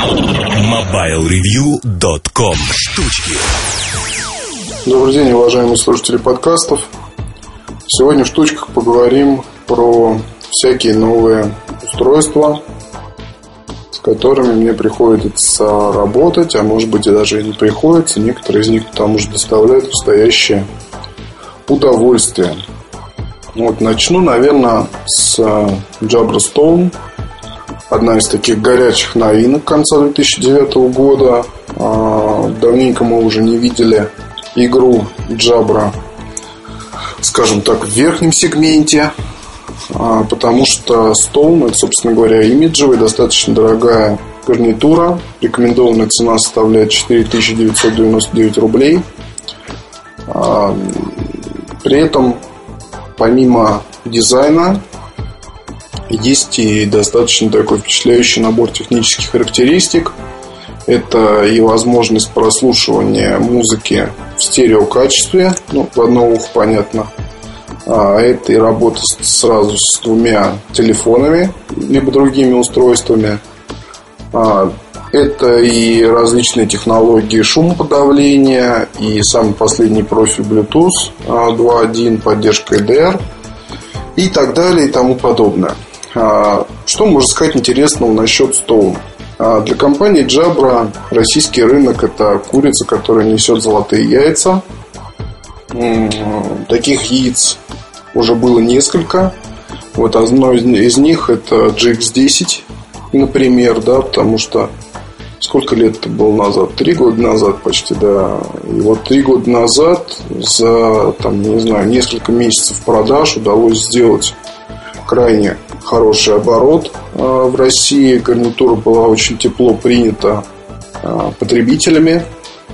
MobileReview.com Штучки Добрый день, уважаемые слушатели подкастов. Сегодня в штучках поговорим про всякие новые устройства, с которыми мне приходится работать, а может быть и даже и не приходится. Некоторые из них потому что доставляют настоящее удовольствие. Вот начну, наверное, с Jabra Stone. Одна из таких горячих новинок конца 2009 года. А, давненько мы уже не видели игру Jabra, скажем так, в верхнем сегменте. А, потому что Stone, это, собственно говоря, имиджевая, достаточно дорогая гарнитура. Рекомендованная цена составляет 4999 рублей. А, при этом, помимо дизайна, есть и достаточно такой впечатляющий набор технических характеристик. Это и возможность прослушивания музыки в стереокачестве, ну, в одно ухо понятно. А это и работа сразу с двумя телефонами, либо другими устройствами. А, это и различные технологии шумоподавления, и самый последний профиль Bluetooth 2.1, а, поддержка EDR и так далее и тому подобное. А, что можно сказать интересного насчет Stone? А, для компании Jabra российский рынок – это курица, которая несет золотые яйца. Таких яиц уже было несколько. Вот одно из них – это GX10, например, да, потому что сколько лет это было назад? Три года назад почти, да. И вот три года назад за, там, не знаю, несколько месяцев продаж удалось сделать крайне хороший оборот а, в России. Гарнитура была очень тепло принята а, потребителями.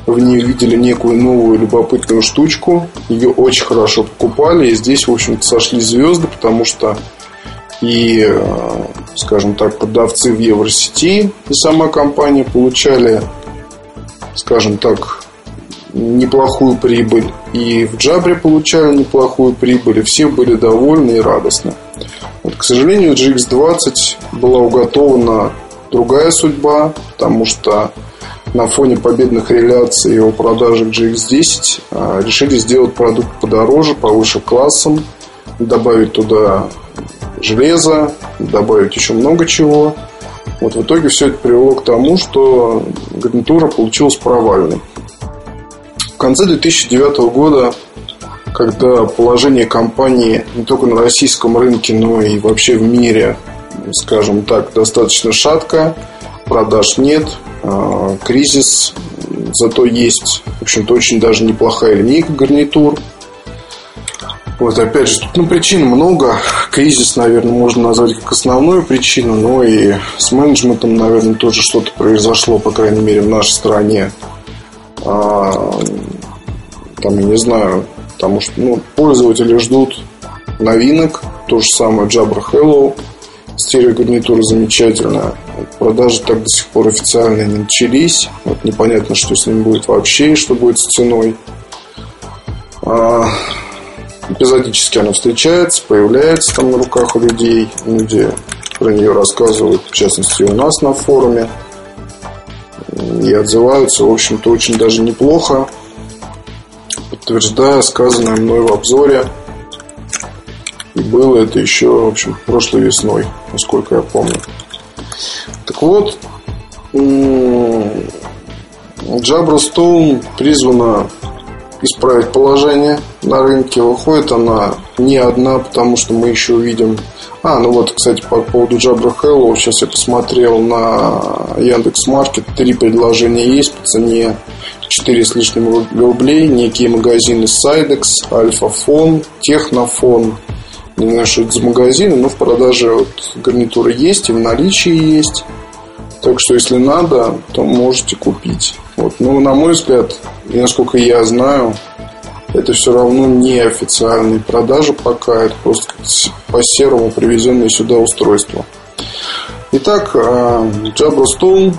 В ней видели некую новую любопытную штучку. Ее очень хорошо покупали. И здесь, в общем-то, сошли звезды, потому что и, а, скажем так, продавцы в Евросети и сама компания получали, скажем так, неплохую прибыль. И в Джабре получали неплохую прибыль. И все были довольны и радостны. Сожалению, GX20 была уготована другая судьба, потому что на фоне победных реляций его продажи GX10 а, решили сделать продукт подороже, повыше классом, добавить туда железо, добавить еще много чего. Вот в итоге все это привело к тому, что гарнитура получилась провальной. В конце 2009 года когда положение компании не только на российском рынке, но и вообще в мире, скажем так, достаточно шатко, продаж нет, а, кризис, зато есть, в общем-то, очень даже неплохая линейка гарнитур. Вот, опять же, тут ну, причин много. Кризис, наверное, можно назвать как основную причину, но и с менеджментом, наверное, тоже что-то произошло, по крайней мере, в нашей стране. А, там, я не знаю, Потому что ну, пользователи ждут новинок. То же самое Jabra Hello. Стереогарнитура замечательная. Продажи так до сих пор официально не начались. Вот непонятно, что с ним будет вообще и что будет с ценой. А, эпизодически она встречается, появляется там на руках у людей. Люди про нее рассказывают, в частности, у нас на форуме. И отзываются, в общем-то, очень даже неплохо подтверждая сказанное мной в обзоре. И было это еще, в общем, прошлой весной, насколько я помню. Так вот, Jabra Stone призвана исправить положение на рынке. Выходит она не одна, потому что мы еще увидим... А, ну вот, кстати, по поводу Jabra Hello. Сейчас я посмотрел на Яндекс Маркет. Три предложения есть по цене 4 с лишним рублей. Некие магазины Sidex, Альфафон, Технофон. Не знаю, что это за магазины, но в продаже вот гарнитуры есть и в наличии есть. Так что, если надо, то можете купить. Вот. Но, на мой взгляд, и насколько я знаю, это все равно не официальные продажи пока. Это просто по серому привезенные сюда устройства. Итак, э, Jabra Stone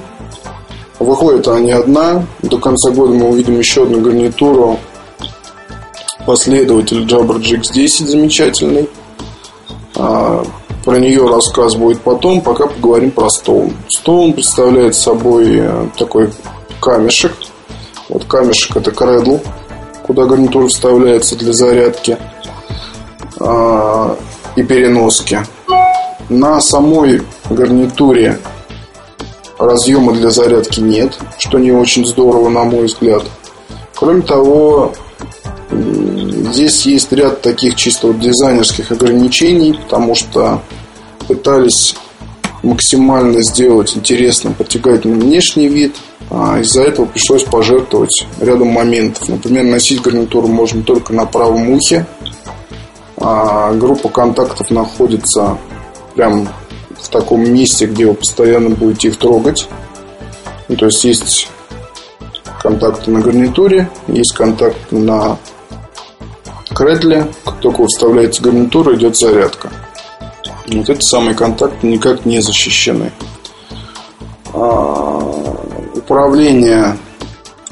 Выходит она не одна. До конца года мы увидим еще одну гарнитуру. Последователь Jabra GX10 замечательный. А, про нее рассказ будет потом, пока поговорим про Stone. Stone представляет собой э, такой камешек. Вот камешек это кредл, куда гарнитура вставляется для зарядки э, и переноски. На самой гарнитуре разъема для зарядки нет, что не очень здорово, на мой взгляд. Кроме того, здесь есть ряд таких чисто вот дизайнерских ограничений, потому что пытались максимально сделать интересным, притягательным внешний вид. А из-за этого пришлось пожертвовать рядом моментов. Например, носить гарнитуру можно только на правом ухе. А группа контактов находится прям в таком месте, где вы постоянно будете их трогать. Ну, то есть есть контакты на гарнитуре, есть контакты на кредле. Как только вы вставляете гарнитуру, идет зарядка. Вот эти самые контакты никак не защищены. А, управление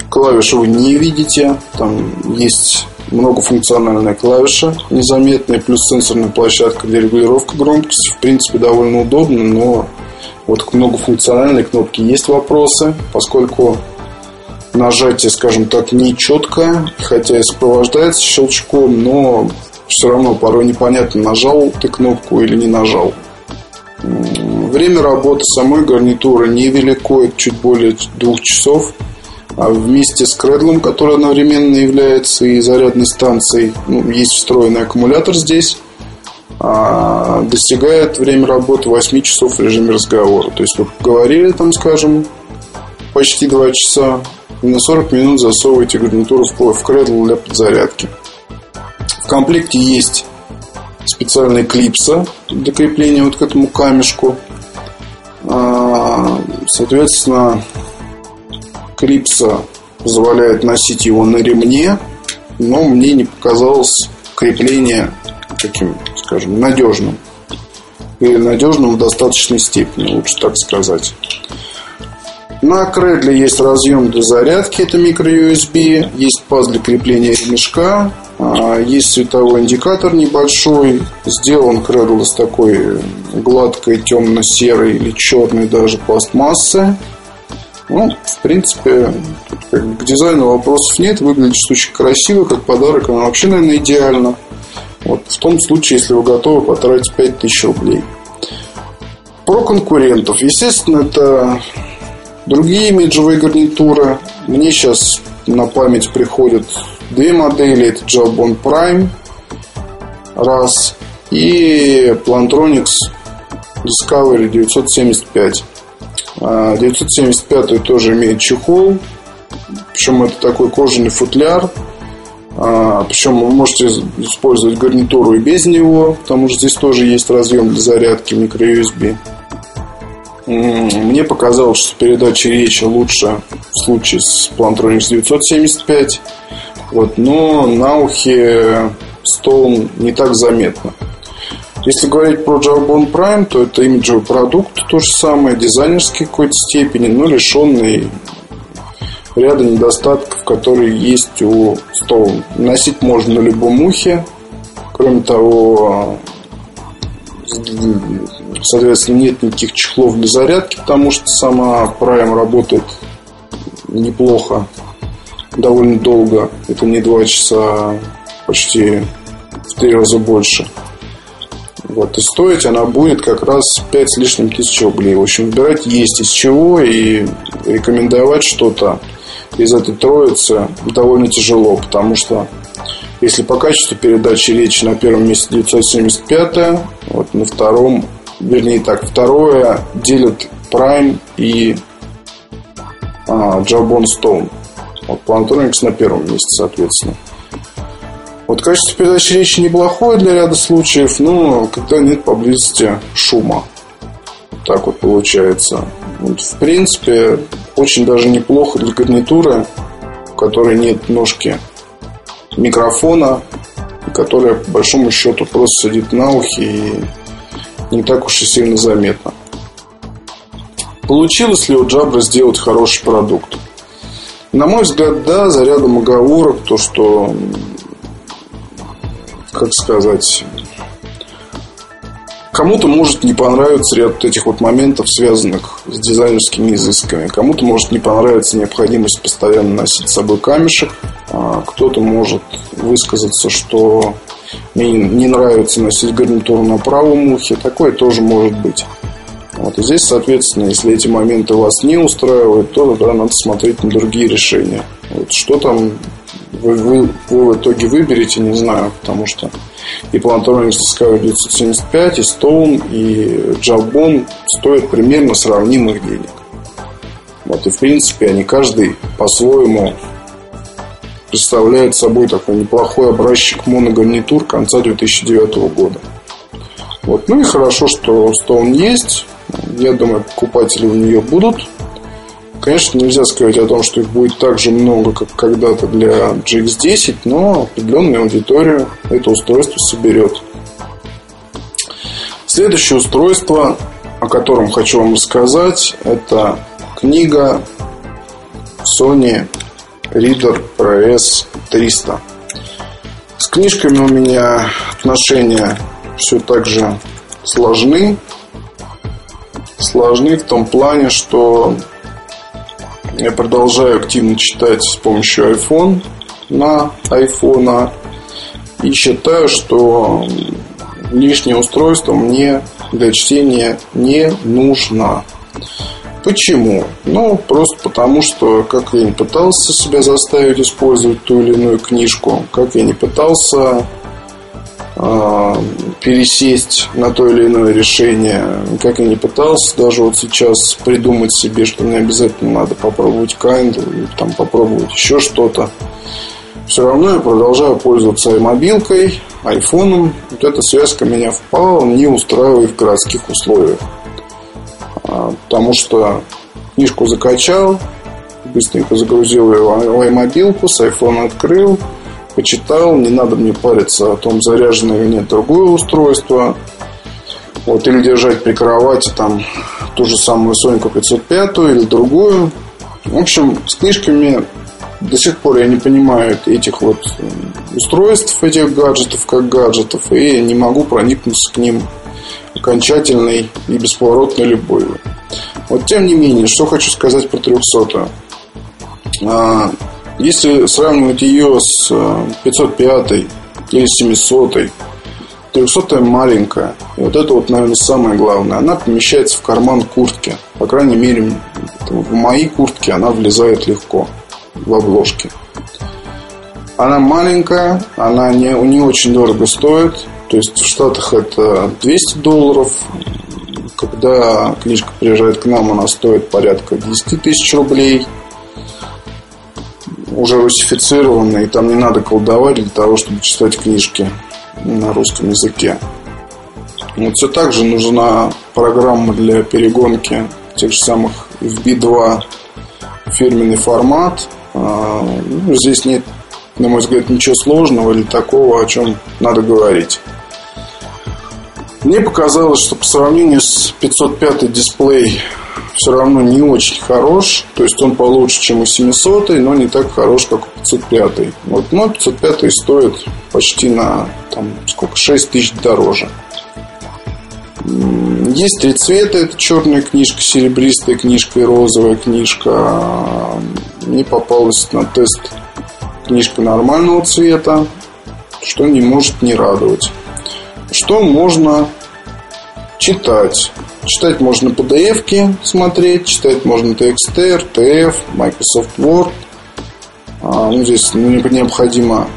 клавиш вы не видите. Там есть многофункциональная клавиша незаметная, плюс сенсорная площадка для регулировки громкости. В принципе, довольно удобно, но вот к многофункциональной кнопке есть вопросы, поскольку нажатие, скажем так, не четкое, хотя и сопровождается щелчком, но все равно порой непонятно, нажал ты кнопку или не нажал. Время работы самой гарнитуры невелико, это чуть более двух часов. А вместе с кредлом, который одновременно является и зарядной станцией, ну, есть встроенный аккумулятор здесь, а достигает время работы 8 часов в режиме разговора. То есть вы поговорили там, скажем, почти 2 часа, и на 40 минут засовываете гарнитуру в кредл для подзарядки. В комплекте есть специальная клипса для крепления вот к этому камешку. А, соответственно, клипса позволяет носить его на ремне, но мне не показалось крепление таким, скажем, надежным. Или надежным в достаточной степени, лучше так сказать. На кредле есть разъем для зарядки, это микро-USB, есть паз для крепления ремешка, а, есть световой индикатор небольшой, сделан кредл из такой гладкой темно-серой или черной даже пластмассы. Ну, в принципе, к дизайну вопросов нет. Выглядит очень красиво, как подарок. Она вообще, наверное, идеально. Вот в том случае, если вы готовы потратить 5000 рублей. Про конкурентов. Естественно, это другие имиджевые гарнитуры. Мне сейчас на память приходят две модели. Это Jawbone Prime. Раз. И Plantronics Discovery 975. 975 тоже имеет чехол. Причем это такой кожаный футляр. А, причем вы можете использовать гарнитуру и без него, потому что здесь тоже есть разъем для зарядки микро-USB. Мне показалось, что передача речи лучше в случае с Plantronics 975. Вот, но на ухе Stone не так заметно. Если говорить про Jawbone Prime, то это имиджевый продукт, то же самое, дизайнерский какой-то степени, но лишенный ряда недостатков, которые есть у Stone. Носить можно на любом ухе. Кроме того, соответственно, нет никаких чехлов для зарядки, потому что сама Prime работает неплохо, довольно долго. Это не два часа, почти в три раза больше. Вот, и стоить она будет как раз 5 с лишним тысяч рублей. В общем, выбирать есть из чего и рекомендовать что-то из этой троицы довольно тяжело, потому что если по качеству передачи речи на первом месте 975, вот на втором, вернее так, второе делят Prime и а, Jawbone Stone. Вот Plantronics на первом месте, соответственно. Вот качество передачи речи неплохое для ряда случаев, но когда нет поблизости шума. Так вот получается. Вот, в принципе, очень даже неплохо для гарнитуры, в которой нет ножки микрофона, которая, по большому счету, просто сидит на ухе и не так уж и сильно заметно. Получилось ли у Джабра сделать хороший продукт? На мой взгляд, да, за рядом оговорок, то, что как сказать, Кому-то может не понравиться ряд этих вот моментов, связанных с дизайнерскими изысками. Кому-то может не понравиться необходимость постоянно носить с собой камешек. А кто-то может высказаться, что мне не нравится носить гарнитуру на правом ухе. Такое тоже может быть. Вот. И здесь, соответственно, если эти моменты вас не устраивают, то да, надо смотреть на другие решения. Вот. Что там вы, вы, вы в итоге выберете, не знаю, потому что и Plantronics Discovery 975, и Stone, и Jawbone стоят примерно сравнимых денег. Вот, и в принципе они каждый по-своему представляет собой такой неплохой образчик моногарнитур конца 2009 года. Вот. Ну и хорошо, что Stone есть. Я думаю, покупатели у нее будут. Конечно, нельзя сказать о том, что их будет так же много, как когда-то для GX10, но определенную аудиторию это устройство соберет. Следующее устройство, о котором хочу вам рассказать, это книга Sony Reader ProS 300. С книжками у меня отношения все так же сложны. Сложны в том плане, что я продолжаю активно читать с помощью iPhone на iPhone. И считаю, что лишнее устройство мне для чтения не нужно. Почему? Ну, просто потому, что как я не пытался себя заставить использовать ту или иную книжку, как я не пытался пересесть на то или иное решение, как я не пытался даже вот сейчас придумать себе, что мне обязательно надо попробовать Kindle или там попробовать еще что-то. Все равно я продолжаю пользоваться мобилкой, айфоном. Вот эта связка меня вполне устраивает в городских условиях. А, потому что книжку закачал, быстренько загрузил ее в iMobile, с iPhone открыл, почитал, не надо мне париться о том, заряжено или нет другое устройство. Вот, или держать при кровати там ту же самую Соньку 505 или другую. В общем, с книжками до сих пор я не понимаю этих вот устройств, этих гаджетов как гаджетов, и не могу проникнуться к ним окончательной и бесповоротной любовью. Вот тем не менее, что хочу сказать про 300. Если сравнивать ее с 505 э, или 700, 300 маленькая. И вот это вот, наверное, самое главное. Она помещается в карман куртки. По крайней мере, в моей куртке она влезает легко в обложке. Она маленькая, она не, не очень дорого стоит. То есть в Штатах это 200 долларов. Когда книжка приезжает к нам, она стоит порядка 10 тысяч рублей уже русифицированы, и там не надо колдовать для того, чтобы читать книжки на русском языке. Вот все так же нужна программа для перегонки тех же самых FB2 фирменный формат. А, ну, здесь нет, на мой взгляд, ничего сложного или такого, о чем надо говорить. Мне показалось, что по сравнению с 505 дисплей все равно не очень хорош. То есть он получше, чем у 700, но не так хорош, как у 505. Вот, но 505 стоит почти на там, сколько, 6 тысяч дороже. Есть три цвета. Это черная книжка, серебристая книжка и розовая книжка. Мне попалась на тест книжка нормального цвета, что не может не радовать. Что можно читать? Читать можно PDF смотреть, читать можно TXT, RTF, Microsoft Word. А, ну, здесь необходимо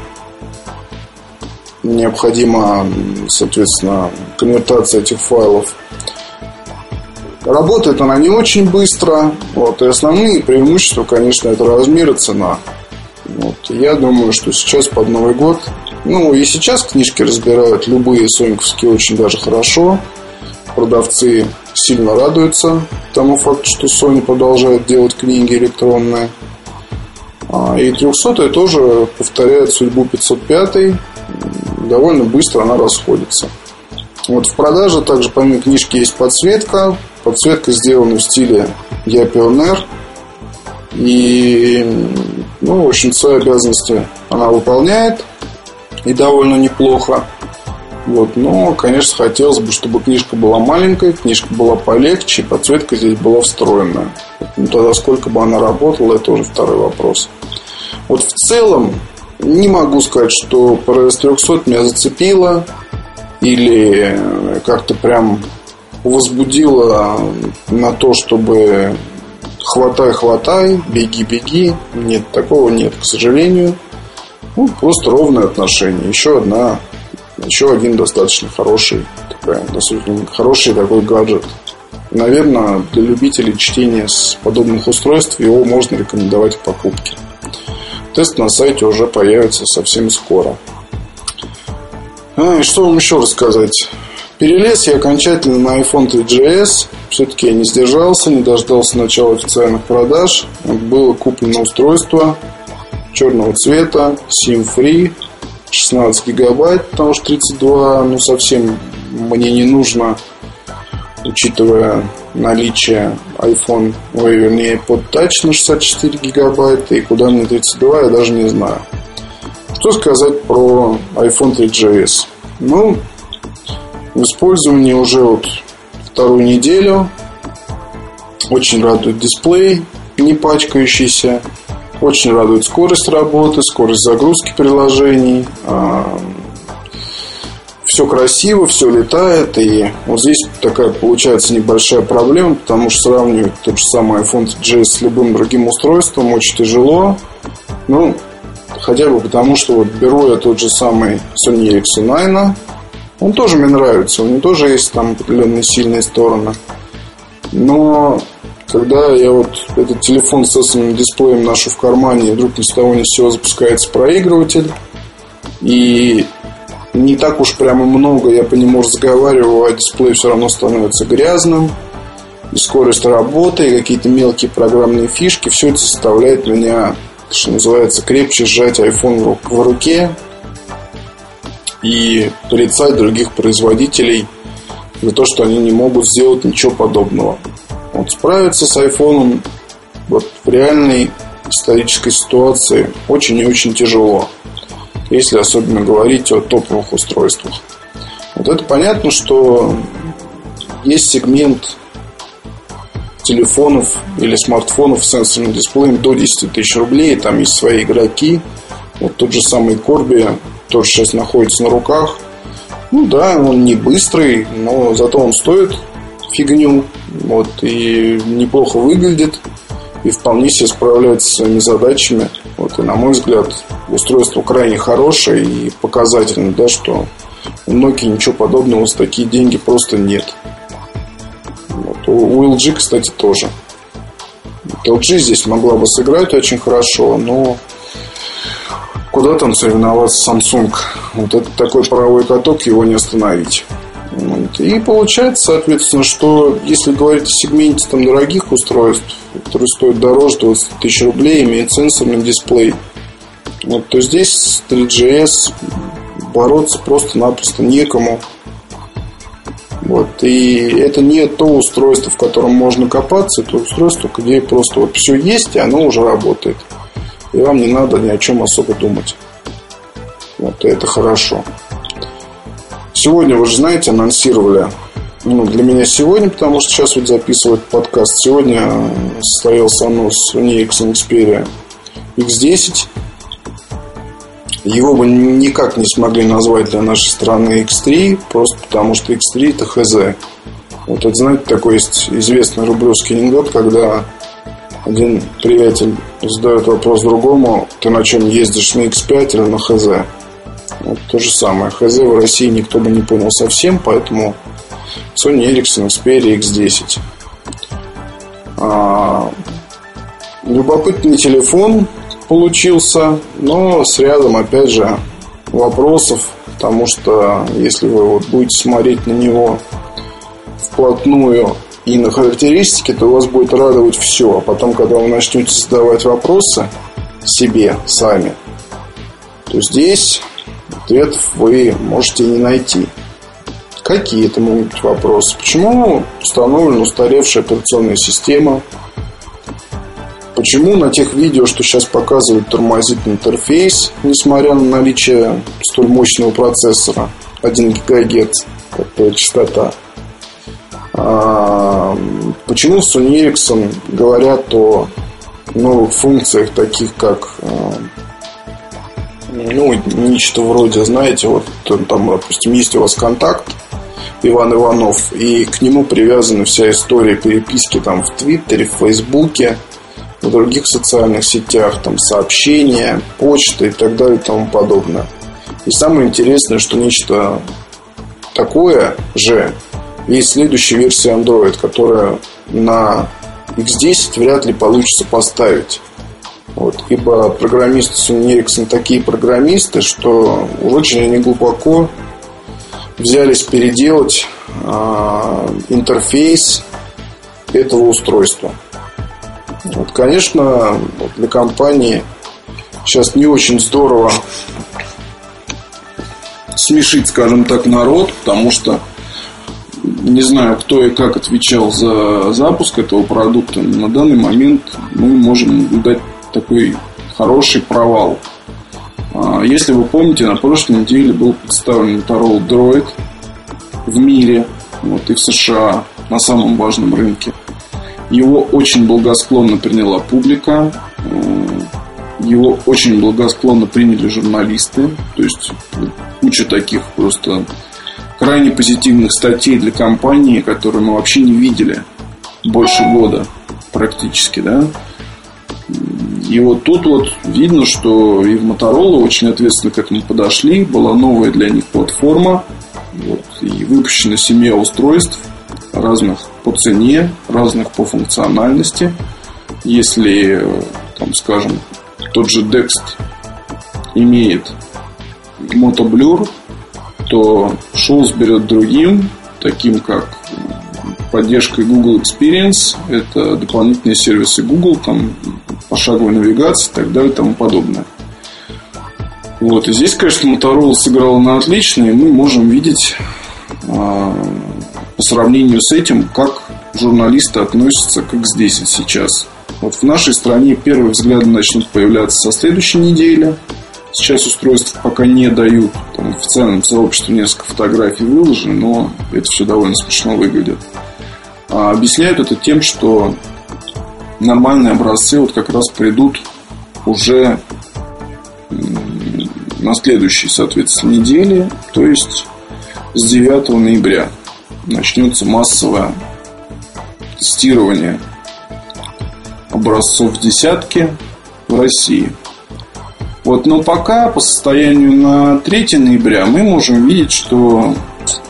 необходима, соответственно, конвертация этих файлов. Работает она не очень быстро. Вот, и основные преимущества, конечно, это размер и цена. Вот, я думаю, что сейчас под Новый год ну, и сейчас книжки разбирают любые соньковские очень даже хорошо продавцы сильно радуются тому факту, что Sony продолжает делать книги электронные. А, и 300 тоже повторяет судьбу 505 довольно быстро она расходится. Вот в продаже также помимо книжки есть подсветка. Подсветка сделана в стиле Я Пионер. И, ну, в общем, свои обязанности она выполняет. И довольно неплохо. Вот, но, конечно, хотелось бы, чтобы книжка была маленькая, книжка была полегче, подсветка здесь была встроенная. Ну, тогда сколько бы она работала, это уже второй вопрос. Вот в целом, не могу сказать, что про S300 меня зацепило или как-то прям возбудило на то, чтобы хватай, хватай, беги, беги. Нет, такого нет, к сожалению. Ну, просто ровное отношение. Еще одна, еще один достаточно хороший, такая, достаточно хороший такой гаджет. Наверное, для любителей чтения с подобных устройств его можно рекомендовать к покупке. Тест на сайте уже появится совсем скоро. А, и что вам еще рассказать? Перелез я окончательно на iPhone 3GS. Все-таки я не сдержался, не дождался начала официальных продаж. Было куплено устройство черного цвета, SIM-free, 16 гигабайт, потому что 32, ну, совсем мне не нужно, учитывая наличие iPhone, ой, вернее, под Touch на 64 гигабайта, и куда мне 32, я даже не знаю. Что сказать про iPhone 3GS? Ну, в использовании уже вот вторую неделю. Очень радует дисплей, не пачкающийся. Очень радует скорость работы, скорость загрузки приложений. А, все красиво, все летает. И вот здесь такая получается небольшая проблема, потому что сравнивать тот же самый iPhone GS с любым другим устройством очень тяжело. Ну, хотя бы потому, что вот беру я тот же самый Sony Ericsson 9, он тоже мне нравится, у него тоже есть там определенные сильные стороны. Но когда я вот этот телефон с этим дисплеем ношу в кармане, и вдруг ни с того ни с сего запускается проигрыватель, и не так уж прямо много я по нему разговариваю, а дисплей все равно становится грязным, и скорость работы, и какие-то мелкие программные фишки, все это заставляет меня, что называется, крепче сжать iPhone в руке, и порицать других производителей за то, что они не могут сделать ничего подобного. Вот справиться с айфоном вот в реальной исторической ситуации очень и очень тяжело, если особенно говорить о топовых устройствах. Вот это понятно, что есть сегмент телефонов или смартфонов с сенсорным дисплеем до 10 тысяч рублей, там есть свои игроки. Вот тот же самый Корби тоже сейчас находится на руках. Ну да, он не быстрый, но зато он стоит фигню. Вот, и неплохо выглядит. И вполне себе справляется с своими задачами. Вот, и на мой взгляд, устройство крайне хорошее и показательно, да, что у Nokia ничего подобного за такие деньги просто нет. Вот. У LG, кстати, тоже. LG здесь могла бы сыграть очень хорошо, но Куда там соревноваться Samsung? Вот это такой паровой каток, его не остановить. Вот. И получается, соответственно, что если говорить о сегменте там, дорогих устройств, которые стоят дороже 20 тысяч рублей, имеют сенсорный дисплей, вот, то здесь с 3GS бороться просто-напросто некому. Вот. И это не то устройство, в котором можно копаться, это устройство, где просто вот все есть, и оно уже работает и вам не надо ни о чем особо думать. Вот, и это хорошо. Сегодня, вы же знаете, анонсировали, ну, для меня сегодня, потому что сейчас вот записывать подкаст, сегодня состоялся анонс Sony Xperia X10. Его бы никак не смогли назвать для нашей страны X3, просто потому что X3 это хз. Вот это, знаете, такой есть известный рублевский анекдот, когда один приятель задает вопрос другому, ты на чем ездишь, на X5 или на ХЗ? Вот то же самое. ХЗ в России никто бы не понял совсем, поэтому Sony Ericsson Xperia X10. А, любопытный телефон получился, но с рядом, опять же, вопросов, потому что если вы вот будете смотреть на него вплотную и на характеристики, то вас будет радовать все. А потом, когда вы начнете задавать вопросы себе сами, то здесь ответов вы можете не найти. Какие это могут быть вопросы? Почему установлена устаревшая операционная система? Почему на тех видео, что сейчас показывают, тормозит интерфейс, несмотря на наличие столь мощного процессора? 1 ГГц, такая частота. А, почему Sony Ericsson говорят о новых функциях, таких как а, ну, нечто вроде, знаете, вот там, допустим, есть у вас контакт Иван Иванов, и к нему привязана вся история переписки там в Твиттере, в Фейсбуке, в других социальных сетях, там сообщения, почта и так далее и тому подобное. И самое интересное, что нечто такое же есть следующая версия Android, которая на X10 вряд ли получится поставить. Вот, ибо программисты Sony Ericsson такие программисты, что очень они глубоко взялись переделать э, интерфейс этого устройства. Вот, конечно, для компании сейчас не очень здорово смешить, скажем так, народ, потому что не знаю, кто и как отвечал за запуск этого продукта, на данный момент мы можем дать такой хороший провал. А, если вы помните, на прошлой неделе был представлен Motorola Droid в мире, вот, и в США, на самом важном рынке. Его очень благосклонно приняла публика, э, его очень благосклонно приняли журналисты, то есть куча таких просто крайне позитивных статей для компании, которые мы вообще не видели больше года практически, да. И вот тут вот видно, что и в Motorola очень ответственно к этому подошли. Была новая для них платформа. Вот, и выпущена семья устройств разных по цене, разных по функциональности. Если, там, скажем, тот же Dext имеет мотоблюр, то Shoals берет другим, таким как поддержкой Google Experience, это дополнительные сервисы Google, там пошаговой навигации и так далее и тому подобное. Вот, и здесь, конечно, Motorola сыграла на отлично, и мы можем видеть а, по сравнению с этим, как журналисты относятся к X10 сейчас. Вот в нашей стране первые взгляды начнут появляться со следующей недели. Сейчас устройств пока не дают. Там в официальном сообществе несколько фотографий выложено, но это все довольно смешно выглядит. А объясняют это тем, что нормальные образцы вот как раз придут уже на следующей, соответственно, неделе, то есть с 9 ноября начнется массовое тестирование образцов десятки в России. Вот, но пока по состоянию на 3 ноября мы можем видеть, что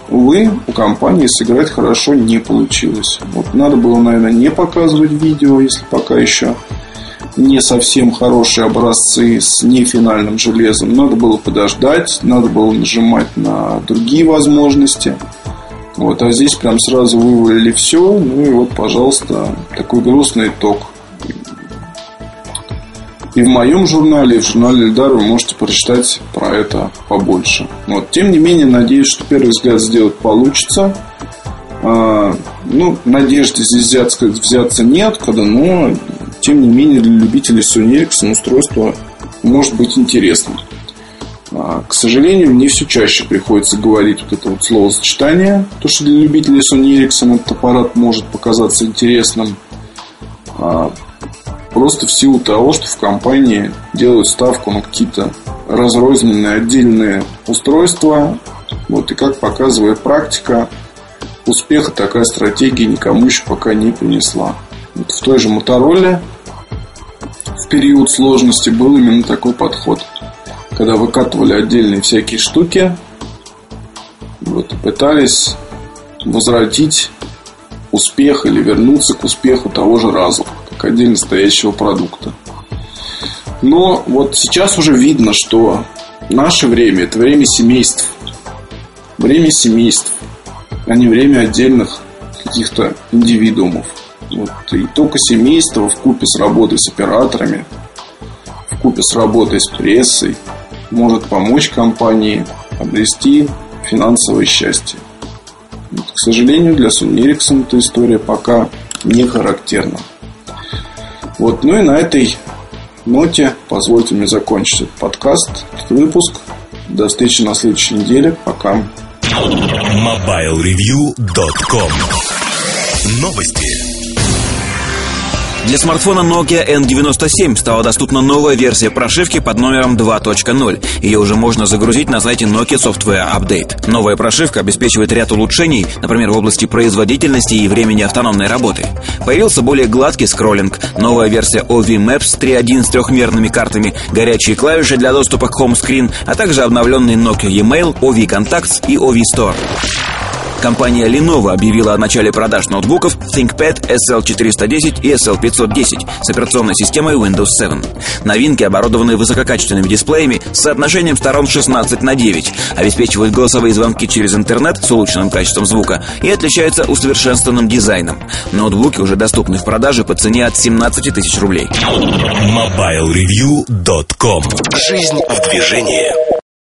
Увы, у компании сыграть хорошо не получилось. Вот надо было, наверное, не показывать видео, если пока еще не совсем хорошие образцы с нефинальным железом. Надо было подождать, надо было нажимать на другие возможности. Вот, а здесь прям сразу вывалили все. Ну и вот, пожалуйста, такой грустный итог. И в моем журнале, и в журнале Эльдар вы можете прочитать про это побольше. Вот. Тем не менее, надеюсь, что первый взгляд сделать получится. А, ну, надежды здесь взяться, взяться неоткуда, но тем не менее для любителей Sony Ericsson устройство может быть интересным. А, к сожалению, мне все чаще приходится говорить вот это вот словосочетание, то, что для любителей Sony Ericsson этот аппарат может показаться интересным. А, Просто в силу того, что в компании делают ставку на какие-то разрозненные отдельные устройства. Вот, и как показывает практика, успеха такая стратегия никому еще пока не принесла. Вот в той же Мотороле в период сложности был именно такой подход. Когда выкатывали отдельные всякие штуки, вот, и пытались возвратить успех или вернуться к успеху того же разума как отдельно стоящего продукта. Но вот сейчас уже видно, что наше время – это время семейств. Время семейств, а не время отдельных каких-то индивидуумов. Вот. И только семейство в купе с работой с операторами, в купе с работой с прессой может помочь компании обрести финансовое счастье. Вот, к сожалению, для Sony Ericsson эта история пока не характерна. Вот, ну и на этой ноте позвольте мне закончить этот подкаст, этот выпуск. До встречи на следующей неделе. Пока. MobileReview.com Новости. Для смартфона Nokia N97 стала доступна новая версия прошивки под номером 2.0. Ее уже можно загрузить на сайте Nokia Software Update. Новая прошивка обеспечивает ряд улучшений, например, в области производительности и времени автономной работы. Появился более гладкий скроллинг, новая версия OV Maps 3.1 с трехмерными картами, горячие клавиши для доступа к Home Screen, а также обновленный Nokia E-mail, OV Contacts и OV Store. Компания Lenovo объявила о начале продаж ноутбуков ThinkPad SL410 и SL510 с операционной системой Windows 7. Новинки оборудованы высококачественными дисплеями с соотношением сторон 16 на 9, обеспечивают голосовые звонки через интернет с улучшенным качеством звука и отличаются усовершенствованным дизайном. Ноутбуки уже доступны в продаже по цене от 17 тысяч рублей. MobileReview.com Жизнь в движении.